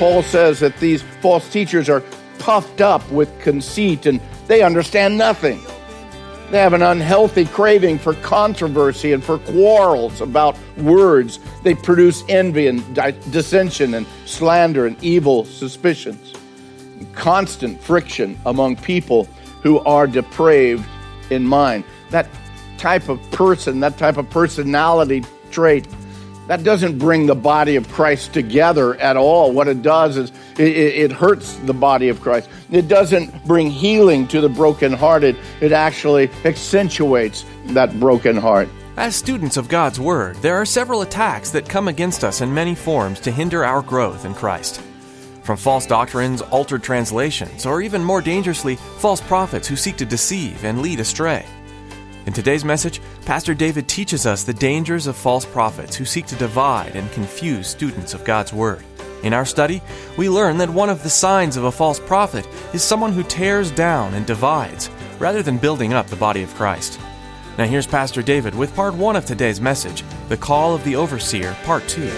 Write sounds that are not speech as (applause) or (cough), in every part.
Paul says that these false teachers are puffed up with conceit and they understand nothing. They have an unhealthy craving for controversy and for quarrels about words. They produce envy and di- dissension and slander and evil suspicions. Constant friction among people who are depraved in mind. That type of person, that type of personality trait that doesn't bring the body of Christ together at all. What it does is it, it, hurts the body of Christ. It doesn't bring healing to the brokenhearted. It actually accentuates that broken heart. As students of God's Word, there are several attacks that come against us in many forms to hinder our growth in Christ. From false doctrines, altered translations, or even more dangerously, false prophets who seek to deceive and lead astray. In today's message, Pastor David teaches us the dangers of false prophets who seek to divide and confuse students of God's Word. In our study, we learn that one of the signs of a false prophet is someone who tears down and divides, rather than building up the body of Christ. Now, here's Pastor David with part one of today's message The Call of the Overseer, part two.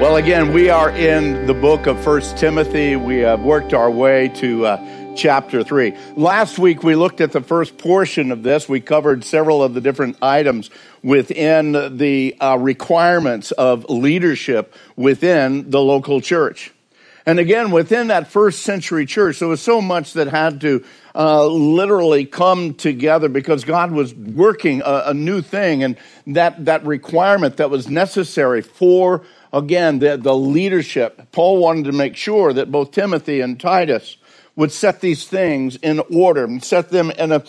Well, again, we are in the book of First Timothy. We have worked our way to uh, chapter 3. Last week, we looked at the first portion of this. We covered several of the different items within the uh, requirements of leadership within the local church. And again, within that first century church, there was so much that had to uh, literally come together because God was working a, a new thing, and that that requirement that was necessary for again the, the leadership. Paul wanted to make sure that both Timothy and Titus would set these things in order and set them in a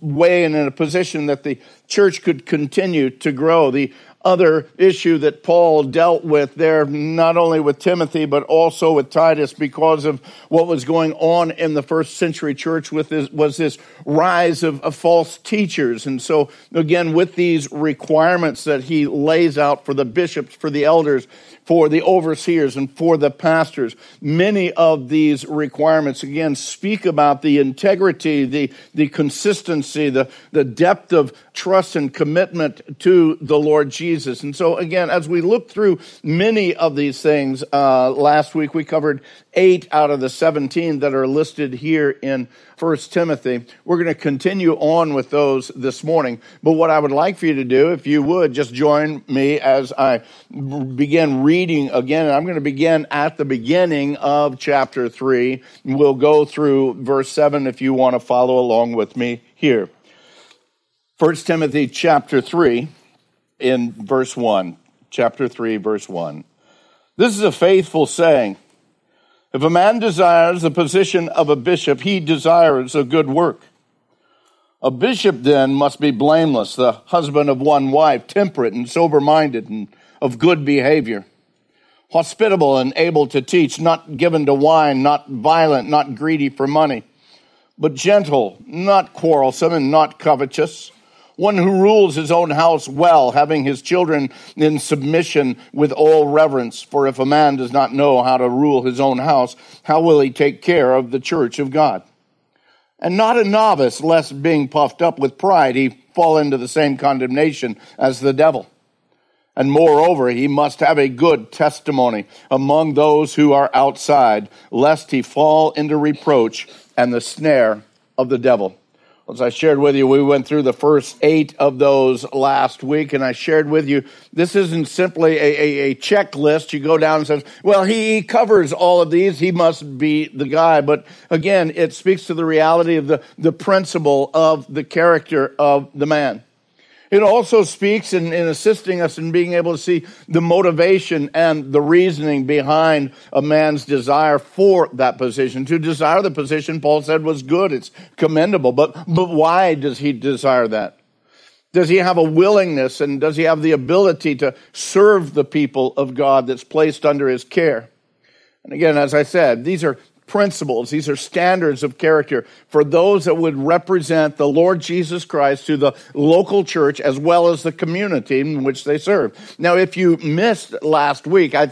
way and in a position that the church could continue to grow. The other issue that Paul dealt with there, not only with Timothy, but also with Titus, because of what was going on in the first century church with this, was this rise of, of false teachers. And so, again, with these requirements that he lays out for the bishops, for the elders, for the overseers and for the pastors. Many of these requirements, again, speak about the integrity, the, the consistency, the, the depth of trust and commitment to the Lord Jesus. And so, again, as we look through many of these things, uh, last week we covered eight out of the 17 that are listed here in First Timothy. We're going to continue on with those this morning. But what I would like for you to do, if you would, just join me as I begin reading again. And I'm going to begin at the beginning of chapter 3. We'll go through verse 7 if you want to follow along with me here. First Timothy chapter 3 in verse 1. Chapter 3, verse 1. This is a faithful saying. If a man desires the position of a bishop, he desires a good work. A bishop then must be blameless, the husband of one wife, temperate and sober minded and of good behavior, hospitable and able to teach, not given to wine, not violent, not greedy for money, but gentle, not quarrelsome, and not covetous one who rules his own house well, having his children in submission with all reverence. For if a man does not know how to rule his own house, how will he take care of the church of God? And not a novice, lest being puffed up with pride, he fall into the same condemnation as the devil. And moreover, he must have a good testimony among those who are outside, lest he fall into reproach and the snare of the devil. As I shared with you, we went through the first eight of those last week, and I shared with you this isn't simply a, a, a, checklist. You go down and says, well, he covers all of these. He must be the guy. But again, it speaks to the reality of the, the principle of the character of the man. It also speaks in, in, assisting us in being able to see the motivation and the reasoning behind a man's desire for that position. To desire the position, Paul said, was good. It's commendable. But, but why does he desire that? Does he have a willingness and does he have the ability to serve the people of God that's placed under his care? And again, as I said, these are principles, these are standards of character for those that would represent the Lord Jesus Christ to the local church as well as the community in which they serve. Now, if you missed last week, I,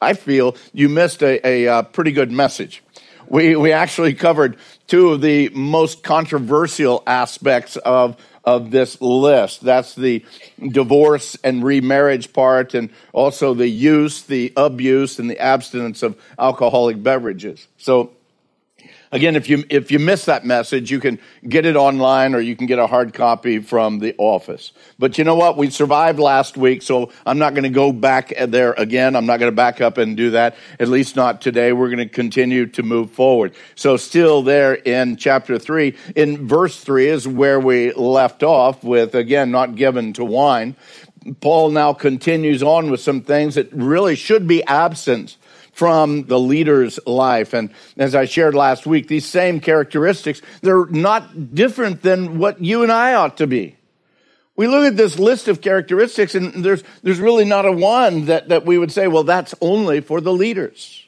I feel you missed a, a, a pretty good message. We, we actually covered two of the most controversial aspects of of this list. That's the divorce and remarriage part, and also the use, the abuse, and the abstinence of alcoholic beverages. So, Again, if you, if you miss that message, you can get it online or you can get a hard copy from the office. But you know what? We survived last week, so I'm not going to go back there again. I'm not going to back up and do that, at least not today. We're going to continue to move forward. So still there in chapter three, in verse three is where we left off with, again, not given to wine. Paul now continues on with some things that really should be absent from the leader's life. And as I shared last week, these same characteristics, they're not different than what you and I ought to be. We look at this list of characteristics and there's, there's really not a one that, that we would say, well, that's only for the leaders.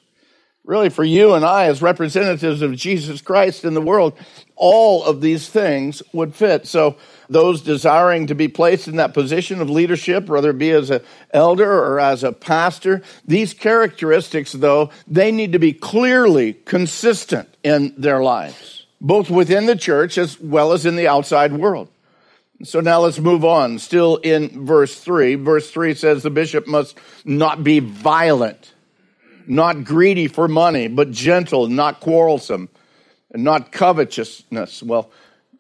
Really, for you and I, as representatives of Jesus Christ in the world, all of these things would fit. So, those desiring to be placed in that position of leadership, whether it be as an elder or as a pastor, these characteristics, though, they need to be clearly consistent in their lives, both within the church as well as in the outside world. So now let's move on. Still in verse 3. Verse 3 says the bishop must not be violent, not greedy for money, but gentle, not quarrelsome, and not covetousness. Well,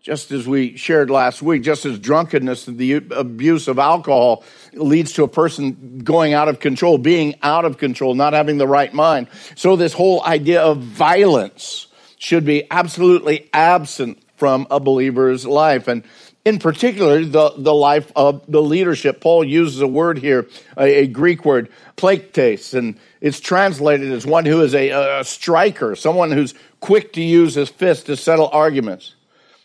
just as we shared last week, just as drunkenness and the abuse of alcohol leads to a person going out of control, being out of control, not having the right mind. So this whole idea of violence should be absolutely absent from a believer's life. And in particular, the, the life of the leadership. Paul uses a word here, a, a Greek word, plektes, and it's translated as one who is a, a striker, someone who's quick to use his fist to settle arguments.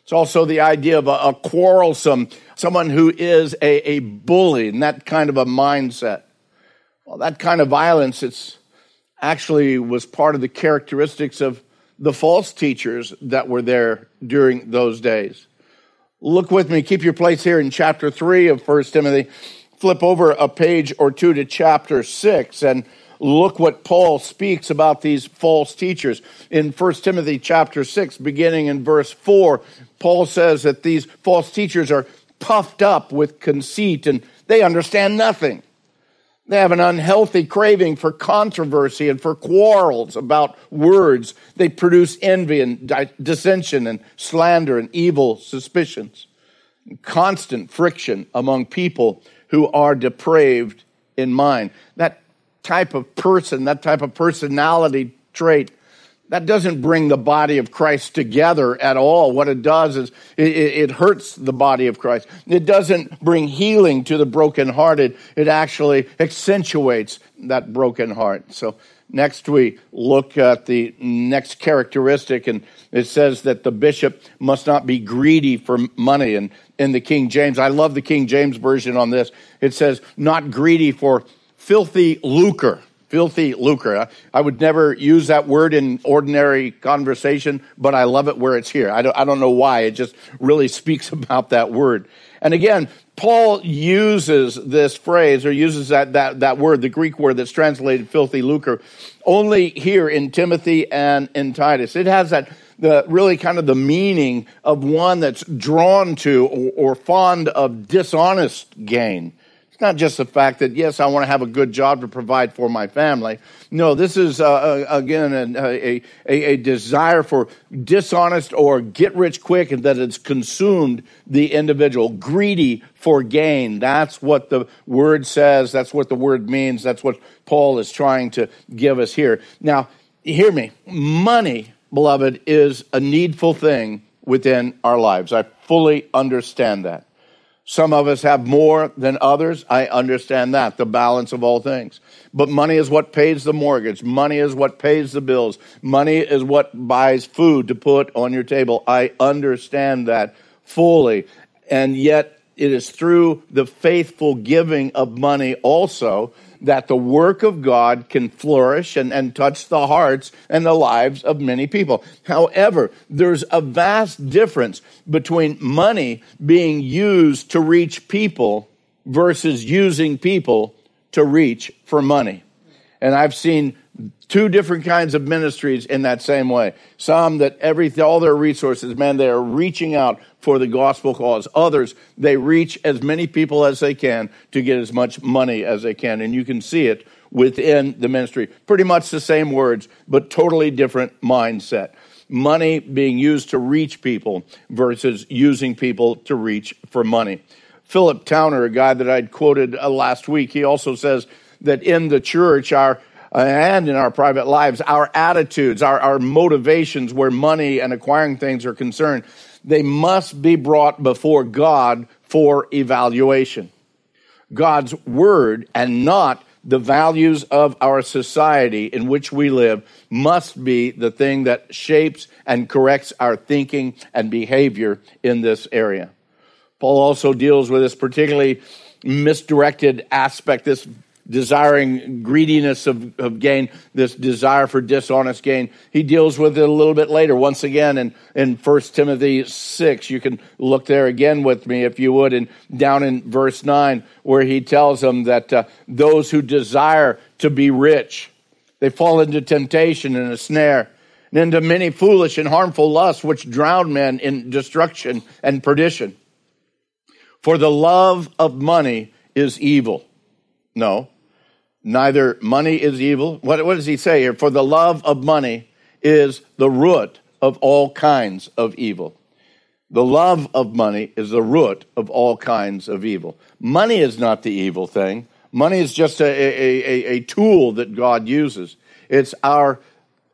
It's also the idea of a, a quarrelsome, someone who is a, a bully, and that kind of a mindset. Well, that kind of violence, it's actually was part of the characteristics of the false teachers that were there during those days. Look with me, keep your place here in chapter 3 of 1 Timothy. Flip over a page or two to chapter 6 and look what Paul speaks about these false teachers. In 1 Timothy chapter 6, beginning in verse 4, Paul says that these false teachers are puffed up with conceit and they understand nothing. They have an unhealthy craving for controversy and for quarrels about words. They produce envy and dissension and slander and evil suspicions. Constant friction among people who are depraved in mind. That type of person, that type of personality trait that doesn't bring the body of Christ together at all. What it does is it, it, hurts the body of Christ. It doesn't bring healing to the brokenhearted. It actually accentuates that broken heart. So next we look at the next characteristic and it says that the bishop must not be greedy for money. And in the King James, I love the King James version on this. It says not greedy for filthy lucre filthy lucre. I would never use that word in ordinary conversation, but I love it where it's here. I don't, I don't know why. It just really (laughs) speaks about that word. And again, Paul uses this phrase or uses that, that, that word, the Greek word that's translated filthy lucre, only here in Timothy and in Titus. It has that the really kind of the meaning of one that's drawn to or, or fond of dishonest gain It's not just the fact that, yes, I want to have a good job to provide for my family. No, this is, uh, uh again, a, a, a, desire for dishonest or get rich quick and that it's consumed the individual, greedy for gain. That's what the word says. That's what the word means. That's what Paul is trying to give us here. Now, hear me. Money, beloved, is a needful thing within our lives. I fully understand that. Some of us have more than others. I understand that, the balance of all things. But money is what pays the mortgage. Money is what pays the bills. Money is what buys food to put on your table. I understand that fully. And yet, it is through the faithful giving of money also that the work of God can flourish and, and touch the hearts and the lives of many people. However, there's a vast difference between money being used to reach people versus using people to reach for money. And I've seen two different kinds of ministries in that same way. Some that every all their resources, man, they are reaching out for the gospel cause. Others, they reach as many people as they can to get as much money as they can. And you can see it within the ministry. Pretty much the same words, but totally different mindset. Money being used to reach people versus using people to reach for money. Philip Towner, a guy that I'd quoted uh, last week, he also says that in the church, our Uh, and in our private lives, our attitudes, our, our motivations where money and acquiring things are concerned, they must be brought before God for evaluation. God's word and not the values of our society in which we live must be the thing that shapes and corrects our thinking and behavior in this area. Paul also deals with this particularly misdirected aspect, this desiring greediness of, of gain, this desire for dishonest gain. He deals with it a little bit later, once again in, in 1 Timothy 6. You can look there again with me if you would, and down in verse 9, where he tells them that uh, those who desire to be rich, they fall into temptation and a snare, and into many foolish and harmful lusts, which drown men in destruction and perdition. For the love of money is evil. No, Neither money is evil. What, what does he say here? For the love of money is the root of all kinds of evil. The love of money is the root of all kinds of evil. Money is not the evil thing. Money is just a, a, a, a tool that God uses. It's our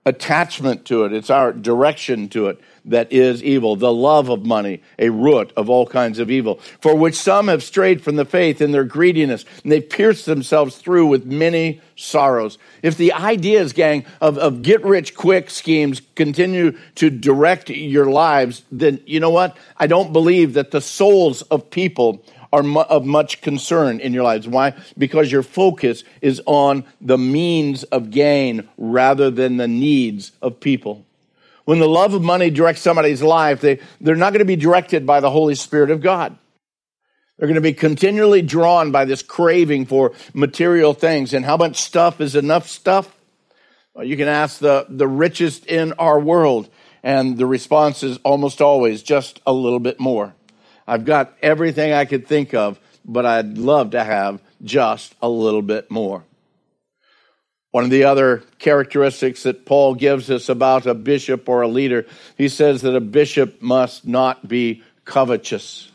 attachment to it, it's our direction to it that is evil, the love of money, a root of all kinds of evil, for which some have strayed from the faith in their greediness, and they pierced themselves through with many sorrows. If the ideas, gang, of, of get rich quick schemes continue to direct your lives, then you know what? I don't believe that the souls of people are of much concern in your lives. Why? Because your focus is on the means of gain rather than the needs of people. When the love of money directs somebody's life, they, they're not going to be directed by the Holy Spirit of God. They're going to be continually drawn by this craving for material things. And how much stuff is enough stuff? Well, you can ask the, the richest in our world, and the response is almost always just a little bit more. I've got everything I could think of, but I'd love to have just a little bit more. One of the other characteristics that Paul gives us about a bishop or a leader, he says that a bishop must not be covetous.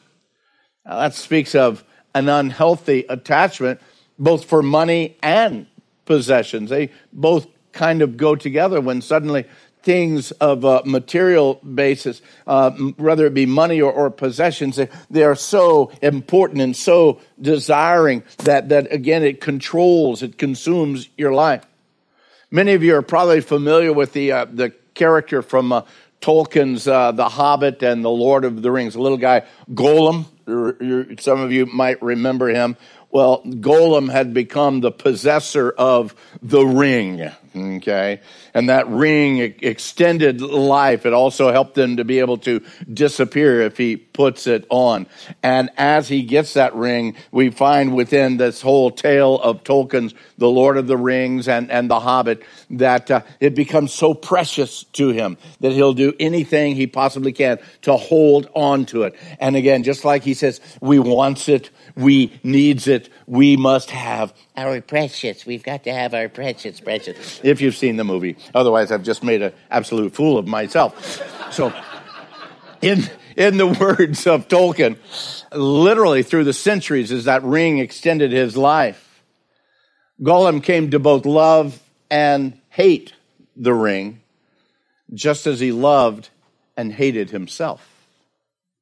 Now, that speaks of an unhealthy attachment, both for money and possessions. They both kind of go together when suddenly things of a material basis, uh, whether it be money or, or possessions, they, are so important and so desiring that, that, again, it controls, it consumes your life. Many of you are probably familiar with the, uh, the character from uh, Tolkien's uh, The Hobbit and The Lord of the Rings, a little guy, Gollum. Some of you might remember him. Well, Gollum had become the possessor of the ring. Okay. And that ring extended life. It also helped him to be able to disappear if he puts it on. And as he gets that ring, we find within this whole tale of Tolkien's The Lord of the Rings and, and The Hobbit that uh, it becomes so precious to him that he'll do anything he possibly can to hold on to it. And again, just like he says, we wants it, we needs it, we must have our precious. We've got to have our precious, precious. If you've seen the movie. Otherwise, I've just made an absolute fool of myself. So, in, in the words of Tolkien, literally through the centuries, as that ring extended his life, Gollum came to both love and hate the ring, just as he loved and hated himself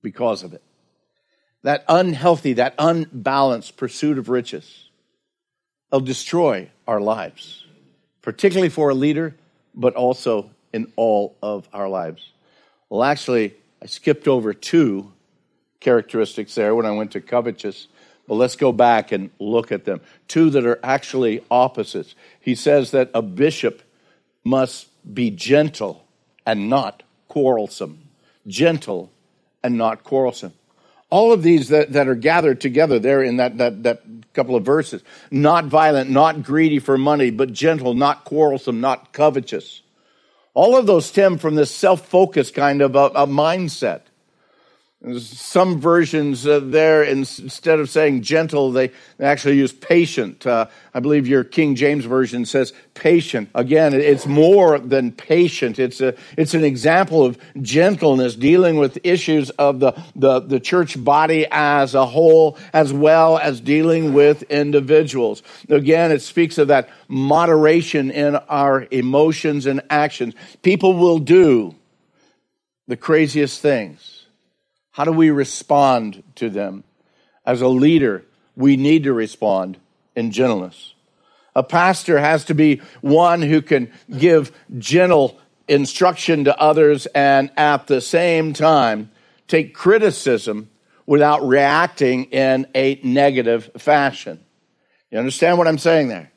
because of it that unhealthy, that unbalanced pursuit of riches will destroy our lives, particularly for a leader, but also in all of our lives. Well, actually, I skipped over two characteristics there when I went to covetous, but let's go back and look at them. Two that are actually opposites. He says that a bishop must be gentle and not quarrelsome. Gentle and not quarrelsome all of these that, that are gathered together there in that, that, that couple of verses not violent, not greedy for money, but gentle, not quarrelsome, not covetous. All of those stem from this self focused kind of a, a mindset. Some versions uh, there, instead of saying gentle, they actually use patient. Uh, I believe your King James version says patient. Again, it's more than patient. It's a, it's an example of gentleness, dealing with issues of the, the, the church body as a whole, as well as dealing with individuals. Again, it speaks of that moderation in our emotions and actions. People will do the craziest things how do we respond to them? As a leader, we need to respond in gentleness. A pastor has to be one who can give gentle instruction to others and at the same time take criticism without reacting in a negative fashion. You understand what I'm saying there?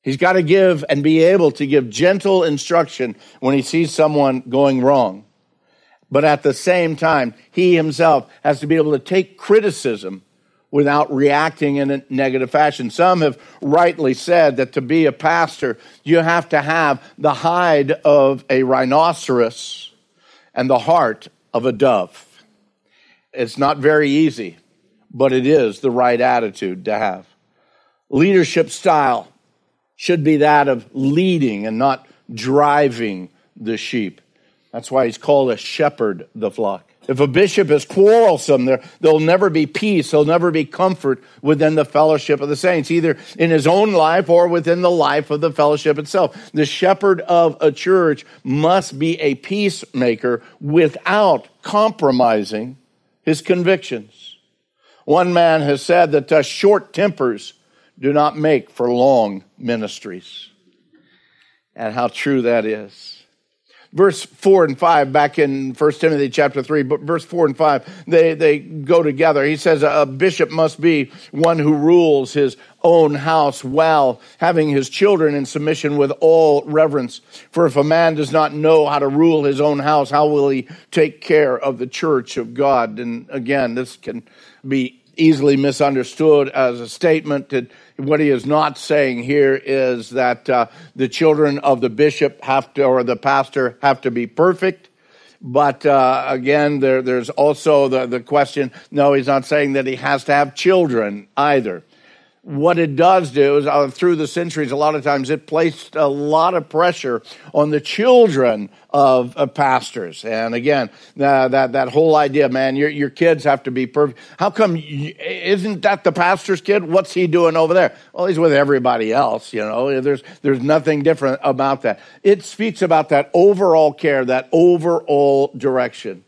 He's got to give and be able to give gentle instruction when he sees someone going wrong. But at the same time, he himself has to be able to take criticism without reacting in a negative fashion. Some have rightly said that to be a pastor, you have to have the hide of a rhinoceros and the heart of a dove. It's not very easy, but it is the right attitude to have. Leadership style should be that of leading and not driving the sheep. That's why he's called a shepherd the flock. If a bishop is quarrelsome, there, there'll never be peace, there'll never be comfort within the fellowship of the saints, either in his own life or within the life of the fellowship itself. The shepherd of a church must be a peacemaker without compromising his convictions. One man has said that uh, short tempers do not make for long ministries. And how true that is verse 4 and 5 back in 1 timothy chapter 3 but verse 4 and 5 they, they go together. He says a bishop must be one who rules his own house well having his children in submission with all reverence. For if a man does not know how to rule his own house how will he take care of the church of god? And again this can be easily misunderstood as a statement that what he is not saying here is that uh, the children of the bishop have to, or the pastor have to be perfect. But uh, again, there, there's also the, the question no, he's not saying that he has to have children either what it does do is uh, through the centuries, a lot of times it placed a lot of pressure on the children of, pastors. And again, uh, that, that whole idea, man, your, your kids have to be perfect. How come, you, isn't that the pastor's kid? What's he doing over there? Well, he's with everybody else, you know, there's, there's nothing different about that. It speaks about that overall care, that overall direction.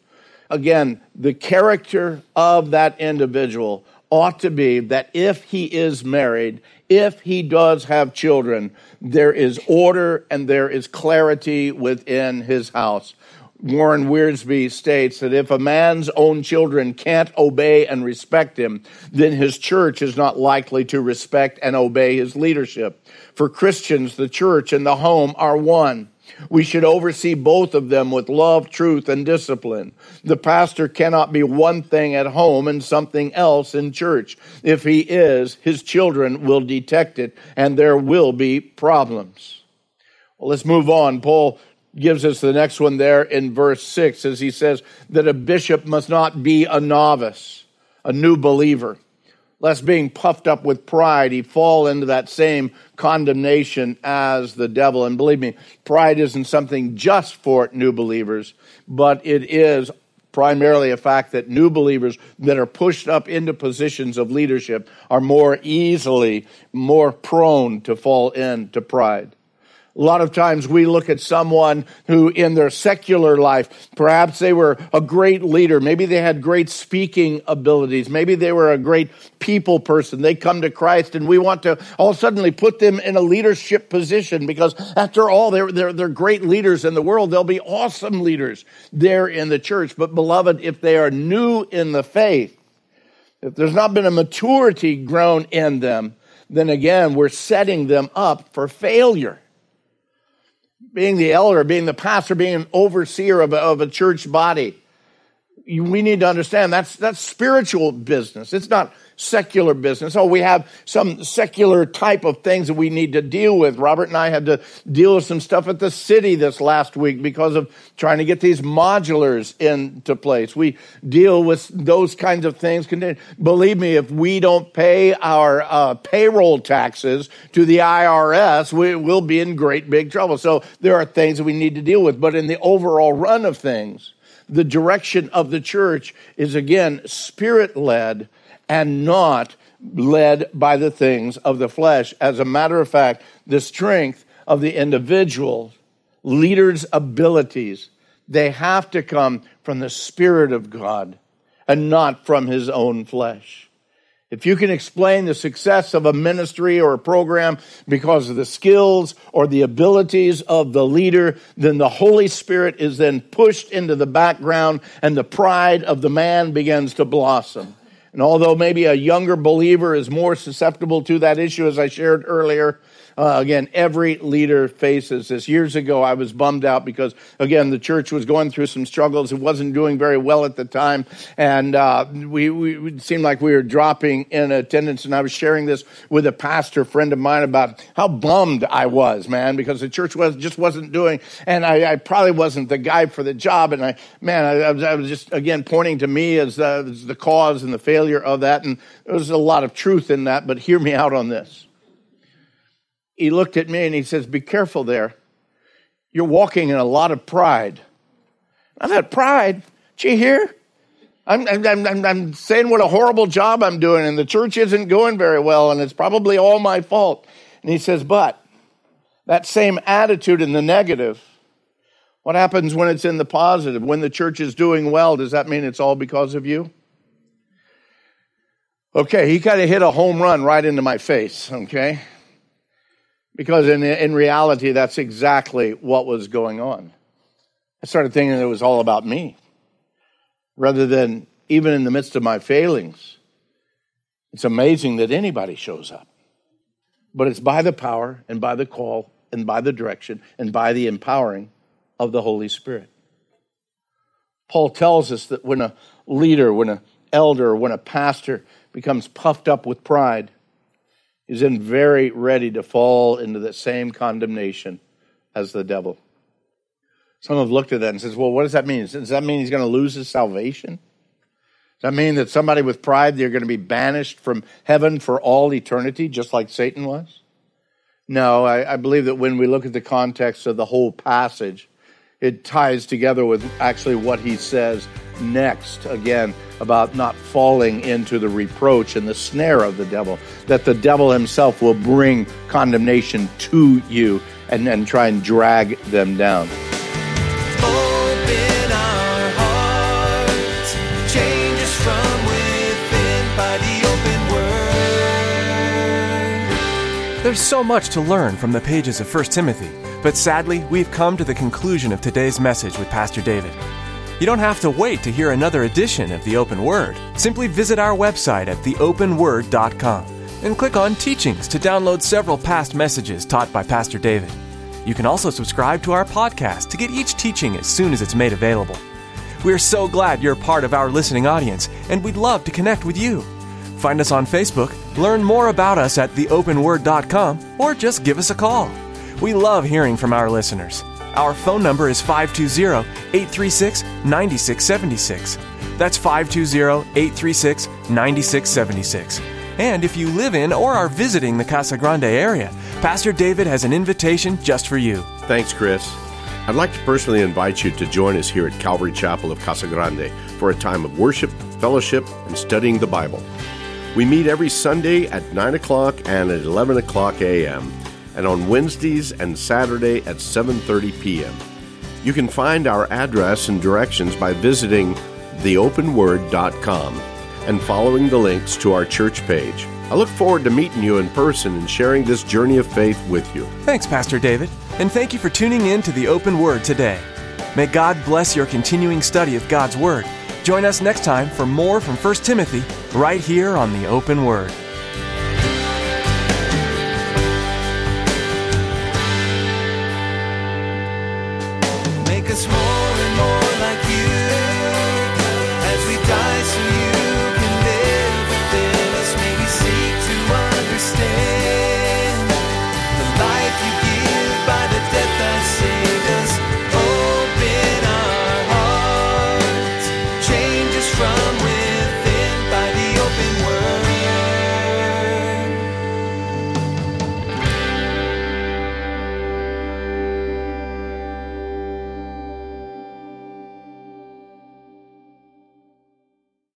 Again, the character of that individual ought to be that if he is married, if he does have children, there is order and there is clarity within his house. Warren Wiersbe states that if a man's own children can't obey and respect him, then his church is not likely to respect and obey his leadership. For Christians, the church and the home are one. We should oversee both of them with love, truth, and discipline. The pastor cannot be one thing at home and something else in church. If he is, his children will detect it and there will be problems. Well, let's move on. Paul gives us the next one there in verse 6 as he says that a bishop must not be a novice, a new believer lest being puffed up with pride, he fall into that same condemnation as the devil. And believe me, pride isn't something just for new believers, but it is primarily a fact that new believers that are pushed up into positions of leadership are more easily, more prone to fall into pride. A lot of times we look at someone who in their secular life, perhaps they were a great leader. Maybe they had great speaking abilities. Maybe they were a great people person. They come to Christ and we want to all suddenly put them in a leadership position because after all, they're, they're, they're great leaders in the world. They'll be awesome leaders there in the church. But beloved, if they are new in the faith, if there's not been a maturity grown in them, then again, we're setting them up for failure being the elder, being the pastor, being an overseer of a, of a church body, we need to understand that's, that's spiritual business. It's not secular business. Oh, we have some secular type of things that we need to deal with. Robert and I had to deal with some stuff at the city this last week because of trying to get these modulars into place. We deal with those kinds of things. Believe me, if we don't pay our uh, payroll taxes to the IRS, we will be in great big trouble. So there are things that we need to deal with. But in the overall run of things, the direction of the church is again spirit led and not led by the things of the flesh. As a matter of fact, the strength of the individual leader's abilities, they have to come from the Spirit of God and not from his own flesh. If you can explain the success of a ministry or a program because of the skills or the abilities of the leader, then the Holy Spirit is then pushed into the background and the pride of the man begins to blossom. And although maybe a younger believer is more susceptible to that issue, as I shared earlier, uh, again, every leader faces this. Years ago, I was bummed out because, again, the church was going through some struggles. It wasn't doing very well at the time. And uh, we, we seemed like we were dropping in attendance. And I was sharing this with a pastor friend of mine about how bummed I was, man, because the church was just wasn't doing. And I, I probably wasn't the guy for the job. And I, man, I, I, was, I was, just, again, pointing to me as, uh, as the cause and the failure of that. And there was a lot of truth in that. But hear me out on this he looked at me and he says, Be careful there. You're walking in a lot of pride. I thought, Pride? Gee, here? I'm, I'm, I'm, I'm saying what a horrible job I'm doing, and the church isn't going very well, and it's probably all my fault. And he says, But that same attitude in the negative, what happens when it's in the positive? When the church is doing well, does that mean it's all because of you? Okay, he kind of hit a home run right into my face, okay? Because in, in reality, that's exactly what was going on. I started thinking it was all about me rather than even in the midst of my failings. It's amazing that anybody shows up. But it's by the power and by the call and by the direction and by the empowering of the Holy Spirit. Paul tells us that when a leader, when an elder, when a pastor becomes puffed up with pride, He's then very ready to fall into the same condemnation as the devil. Some have looked at that and says, well, what does that mean? Does that mean he's going to lose his salvation? Does that mean that somebody with pride, they're going to be banished from heaven for all eternity, just like Satan was? No, I, I believe that when we look at the context of the whole passage, it ties together with actually what he says next again about not falling into the reproach and the snare of the devil, that the devil himself will bring condemnation to you and, and try and drag them down. There's so much to learn from the pages of 1 Timothy. But sadly, we've come to the conclusion of today's message with Pastor David. You don't have to wait to hear another edition of The Open Word. Simply visit our website at theopenword.com and click on Teachings to download several past messages taught by Pastor David. You can also subscribe to our podcast to get each teaching as soon as it's made available. We are so glad you're part of our listening audience, and we'd love to connect with you. Find us on Facebook, learn more about us at theopenword.com, or just give us a call. We love hearing from our listeners. Our phone number is 520 836 9676. That's 520 836 9676. And if you live in or are visiting the Casa Grande area, Pastor David has an invitation just for you. Thanks, Chris. I'd like to personally invite you to join us here at Calvary Chapel of Casa Grande for a time of worship, fellowship, and studying the Bible. We meet every Sunday at 9 o'clock and at 11 o'clock a.m and on Wednesdays and Saturday at 7:30 p.m. You can find our address and directions by visiting theopenword.com and following the links to our church page. I look forward to meeting you in person and sharing this journey of faith with you. Thanks, Pastor David, and thank you for tuning in to the Open Word today. May God bless your continuing study of God's Word. Join us next time for more from 1 Timothy right here on the Open Word.